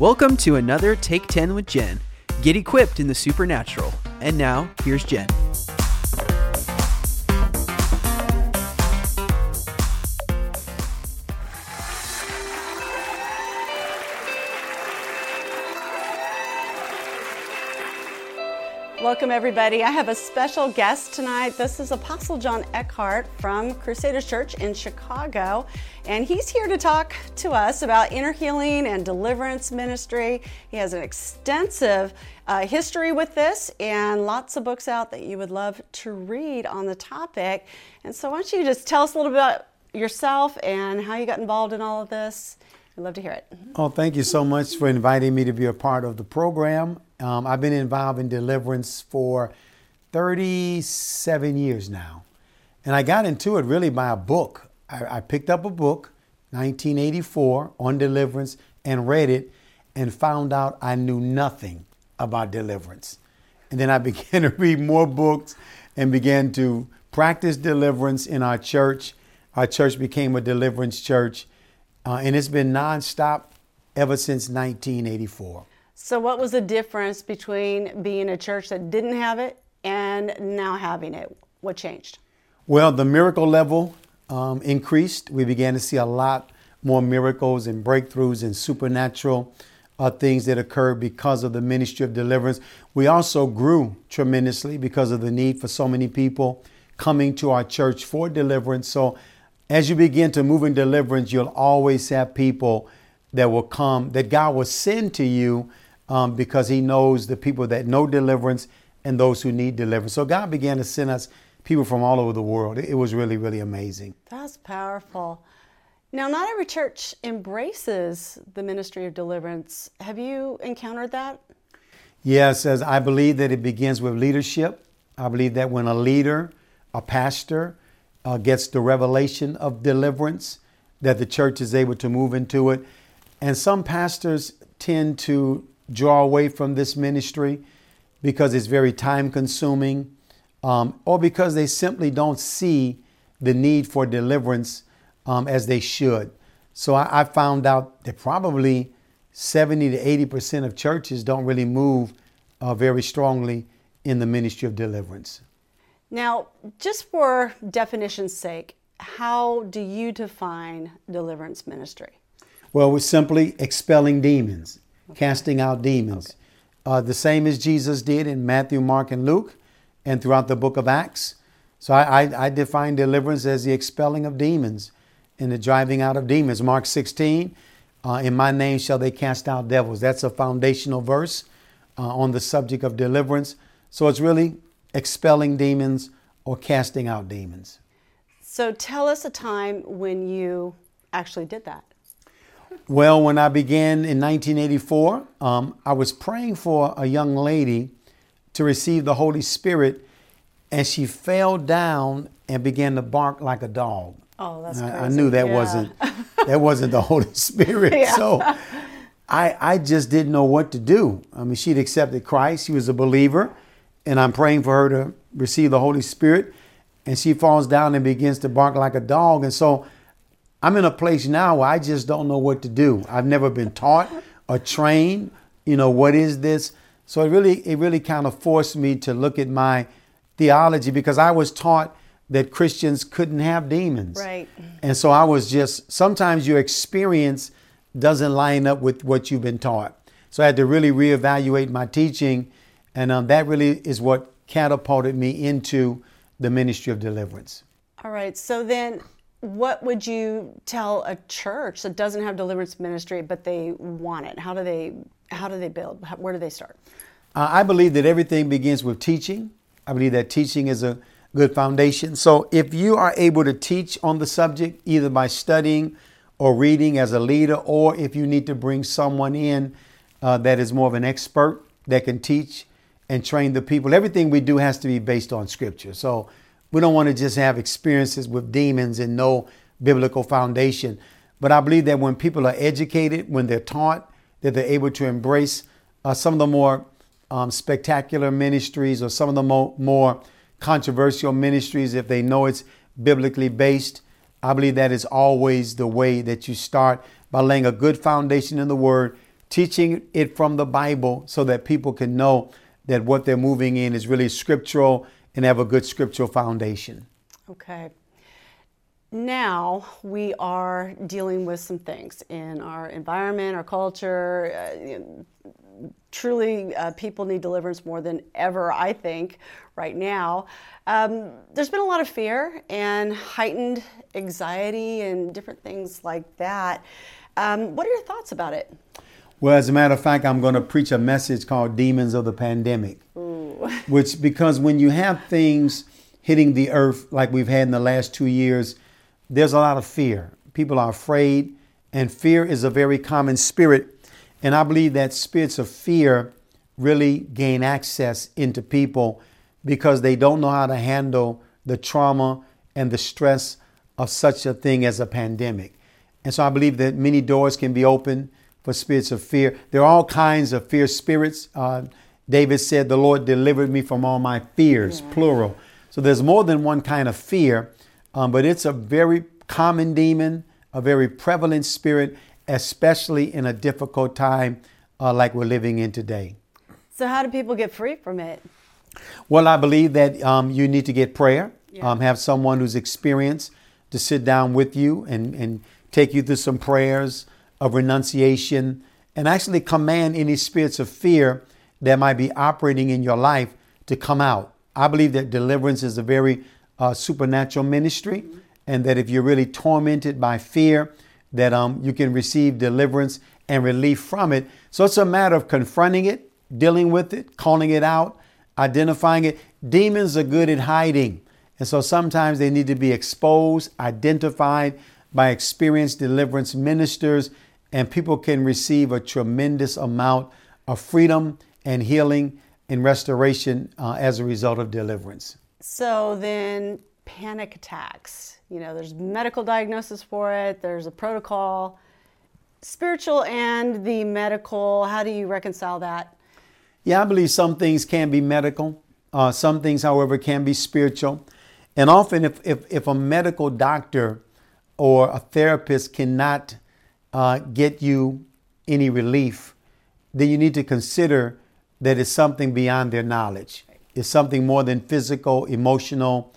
Welcome to another Take 10 with Jen. Get equipped in the supernatural. And now, here's Jen. Welcome, everybody. I have a special guest tonight. This is Apostle John Eckhardt from Crusaders Church in Chicago, and he's here to talk to us about inner healing and deliverance ministry. He has an extensive uh, history with this and lots of books out that you would love to read on the topic. And so, why don't you just tell us a little bit about yourself and how you got involved in all of this? I'd love to hear it. Oh, thank you so much for inviting me to be a part of the program. Um, I've been involved in deliverance for 37 years now. And I got into it really by a book. I, I picked up a book, 1984, on deliverance, and read it and found out I knew nothing about deliverance. And then I began to read more books and began to practice deliverance in our church. Our church became a deliverance church uh, and it's been nonstop ever since 1984. So, what was the difference between being a church that didn't have it and now having it? What changed? Well, the miracle level um, increased. We began to see a lot more miracles and breakthroughs and supernatural uh, things that occurred because of the ministry of deliverance. We also grew tremendously because of the need for so many people coming to our church for deliverance. So, as you begin to move in deliverance, you'll always have people that will come, that God will send to you um, because He knows the people that know deliverance and those who need deliverance. So God began to send us people from all over the world. It was really, really amazing. That's powerful. Now, not every church embraces the ministry of deliverance. Have you encountered that? Yes, as I believe that it begins with leadership. I believe that when a leader, a pastor, uh, gets the revelation of deliverance, that the church is able to move into it. And some pastors tend to draw away from this ministry because it's very time consuming um, or because they simply don't see the need for deliverance um, as they should. So I, I, found out that probably 70 to 80% of churches don't really move uh, very strongly in the ministry of deliverance. Now, just for definition's sake, how do you define deliverance ministry? Well, we're simply expelling demons, okay. casting out demons. Okay. Uh, the same as Jesus did in Matthew, Mark, and Luke, and throughout the book of Acts. So I, I, I define deliverance as the expelling of demons and the driving out of demons. Mark 16, uh, in my name shall they cast out devils. That's a foundational verse uh, on the subject of deliverance. So it's really expelling demons or casting out demons. So tell us a time when you actually did that. Well, when I began in 1984, um, I was praying for a young lady to receive the Holy Spirit, and she fell down and began to bark like a dog. Oh, that's I. I knew that yeah. wasn't that wasn't the Holy Spirit. Yeah. So I I just didn't know what to do. I mean, she'd accepted Christ. She was a believer and I'm praying for her to receive the Holy Spirit. And she falls down and begins to bark like a dog. And so I'm in a place now where I just don't know what to do. I've never been taught or trained, you know, what is this? So it really, it really kind of forced me to look at my theology because I was taught that Christians couldn't have demons. Right. And so I was just, sometimes your experience doesn't line up with what you've been taught. So I had to really reevaluate my teaching and um, that really is what catapulted me into the ministry of deliverance. All right. So then, what would you tell a church that doesn't have deliverance ministry but they want it? How do they how do they build? Where do they start? Uh, I believe that everything begins with teaching. I believe that teaching is a good foundation. So if you are able to teach on the subject either by studying or reading as a leader, or if you need to bring someone in uh, that is more of an expert that can teach and train the people. Everything we do has to be based on scripture. So we don't want to just have experiences with demons and no biblical foundation. But I believe that when people are educated, when they're taught, that they're able to embrace uh, some of the more um, spectacular ministries or some of the mo- more controversial ministries, if they know it's biblically based. I believe that is always the way that you start by laying a good foundation in the Word, teaching it from the Bible so that people can know that what they're moving in is really scriptural and have a good scriptural foundation. Okay. Now we are dealing with some things in our environment, our culture. Uh, you know, truly, uh, people need deliverance more than ever, I think, right now. Um, there's been a lot of fear and heightened anxiety and different things like that. Um, what are your thoughts about it? Well, as a matter of fact, I'm going to preach a message called Demons of the Pandemic. Ooh. Which, because when you have things hitting the earth like we've had in the last two years, there's a lot of fear. People are afraid, and fear is a very common spirit. And I believe that spirits of fear really gain access into people because they don't know how to handle the trauma and the stress of such a thing as a pandemic. And so I believe that many doors can be opened for spirits of fear. There are all kinds of fear spirits. Uh, David said, The Lord delivered me from all my fears, yeah. plural. So there's more than one kind of fear, um, but it's a very common demon, a very prevalent spirit, especially in a difficult time uh, like we're living in today. So, how do people get free from it? Well, I believe that um, you need to get prayer, yeah. um, have someone who's experienced to sit down with you and, and take you through some prayers of renunciation and actually command any spirits of fear that might be operating in your life to come out. I believe that deliverance is a very uh, supernatural ministry, and that if you're really tormented by fear, that um, you can receive deliverance and relief from it. So it's a matter of confronting it, dealing with it, calling it out, identifying it. Demons are good at hiding. And so sometimes they need to be exposed, identified by experienced deliverance ministers, and people can receive a tremendous amount of freedom and healing and restoration uh, as a result of deliverance. So then, panic attacks. You know, there's medical diagnosis for it, there's a protocol. Spiritual and the medical, how do you reconcile that? Yeah, I believe some things can be medical. Uh, some things, however, can be spiritual. And often, if, if, if a medical doctor or a therapist cannot uh, get you any relief, then you need to consider that it's something beyond their knowledge. It's something more than physical, emotional,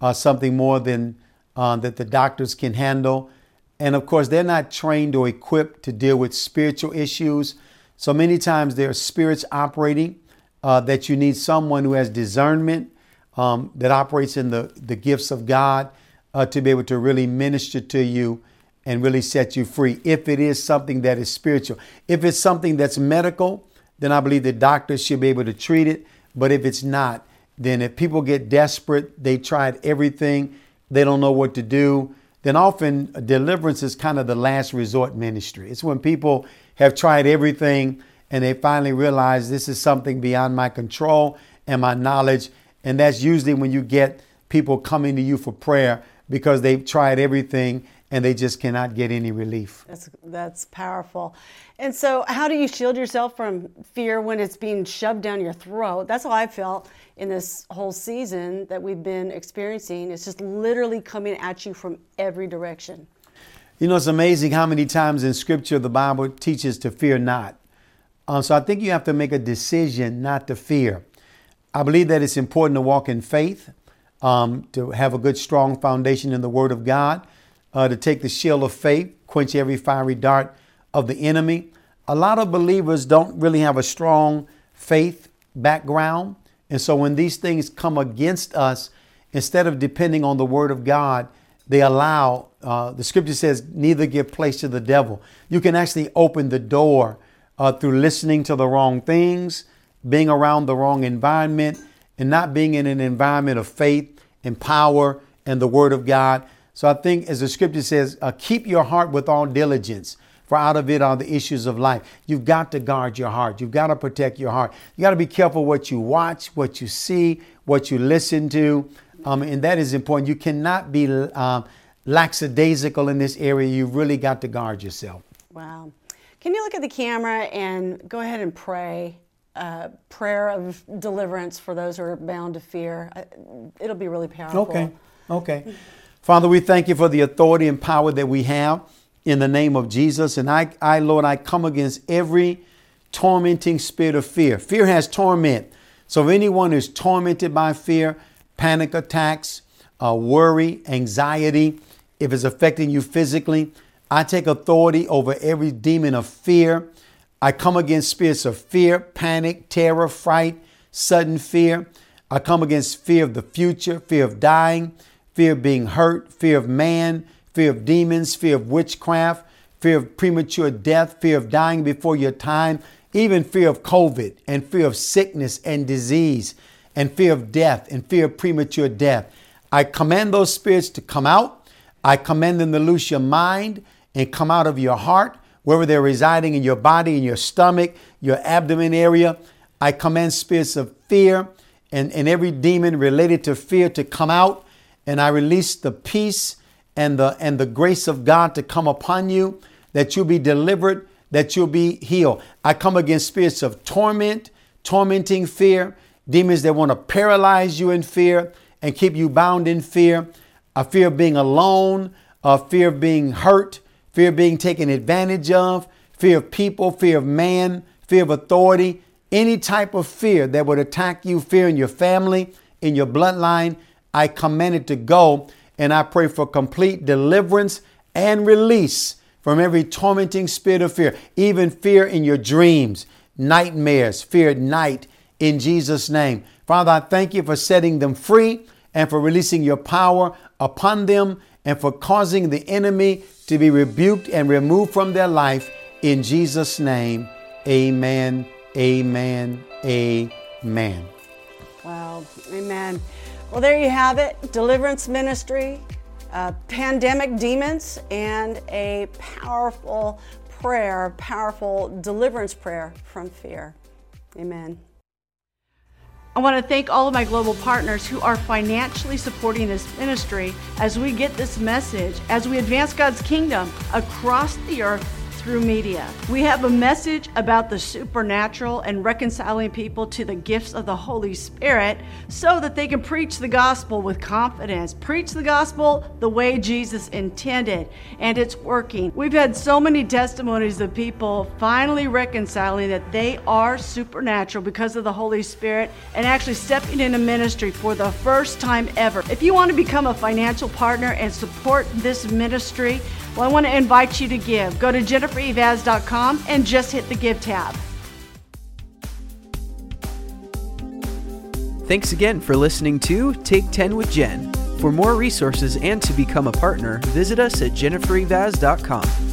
uh, something more than uh, that the doctors can handle. And of course, they're not trained or equipped to deal with spiritual issues. So many times there are spirits operating uh, that you need someone who has discernment, um, that operates in the, the gifts of God uh, to be able to really minister to you and really set you free if it is something that is spiritual. If it's something that's medical, then I believe the doctors should be able to treat it. But if it's not, then if people get desperate, they tried everything, they don't know what to do, then often deliverance is kind of the last resort ministry. It's when people have tried everything and they finally realize this is something beyond my control and my knowledge. And that's usually when you get people coming to you for prayer because they've tried everything and they just cannot get any relief. That's that's powerful. And so, how do you shield yourself from fear when it's being shoved down your throat? That's how I felt in this whole season that we've been experiencing. It's just literally coming at you from every direction. You know, it's amazing how many times in Scripture the Bible teaches to fear not. Um, so I think you have to make a decision not to fear. I believe that it's important to walk in faith, um, to have a good, strong foundation in the Word of God uh, to take the shield of faith, quench every fiery dart of the enemy. A lot of believers don't really have a strong faith background. And so when these things come against us, instead of depending on the word of God, they allow, uh, the scripture says, neither give place to the devil. You can actually open the door uh, through listening to the wrong things, being around the wrong environment, and not being in an environment of faith and power and the word of God. So I think, as the scripture says, uh, keep your heart with all diligence, for out of it are the issues of life. You've got to guard your heart. You've got to protect your heart. You got to be careful what you watch, what you see, what you listen to. Um, and that is important. You cannot be um, lackadaisical in this area. You've really got to guard yourself. Wow. Can you look at the camera and go ahead and pray? Uh, prayer of deliverance for those who are bound to fear. It'll be really powerful. Okay. Okay. Father, we thank you for the authority and power that we have in the name of Jesus. And I, I, Lord, I come against every tormenting spirit of fear. Fear has torment. So if anyone is tormented by fear, panic attacks, uh, worry, anxiety, if it's affecting you physically, I take authority over every demon of fear. I come against spirits of fear, panic, terror, fright, sudden fear. I come against fear of the future, fear of dying, fear of being hurt, fear of man, fear of demons, fear of witchcraft, fear of premature death, fear of dying before your time, even fear of COVID and fear of sickness and disease and fear of death and fear of premature death. I command those spirits to come out. I command them to loose your mind and come out of your heart, wherever they're residing in your body, in your stomach, your abdomen area. I command spirits of fear and, and every demon related to fear to come out. And I release the peace and the, and the grace of God to come upon you, that you'll be delivered, that you'll be healed. I come against spirits of torment, tormenting fear, demons that want to paralyze you in fear and keep you bound in fear, a fear of being alone, a fear of being hurt, fear of being taken advantage of, fear of people, fear of man, fear of authority, any type of fear that would attack you, fear in your family, in your bloodline, I command it to go. And I pray for complete deliverance and release from every tormenting spirit of fear, even fear in your dreams, nightmares, fear at night, in Jesus' name. Father, I thank you for setting them free and for releasing your power upon them and for causing the enemy to be rebuked and removed from their life. In Jesus' name, amen, amen, amen. Wow, amen. Well, there you have it deliverance ministry, uh, pandemic demons, and a powerful prayer, powerful deliverance prayer from fear. Amen. I want to thank all of my global partners who are financially supporting this ministry as we get this message, as we advance God's kingdom across the earth through media. We have a message about the supernatural and reconciling people to the gifts of the Holy Spirit so that they can preach the gospel with confidence. Preach the gospel the way Jesus intended, and it's working. We've had so many testimonies of people finally reconciling that they are supernatural because of the Holy Spirit and actually stepping into ministry for the first time ever. If you want to become a financial partner and support this ministry, well, I want to invite you to give. Go to jennifereivaz.com and just hit the Give tab. Thanks again for listening to Take 10 with Jen. For more resources and to become a partner, visit us at jennifereivaz.com.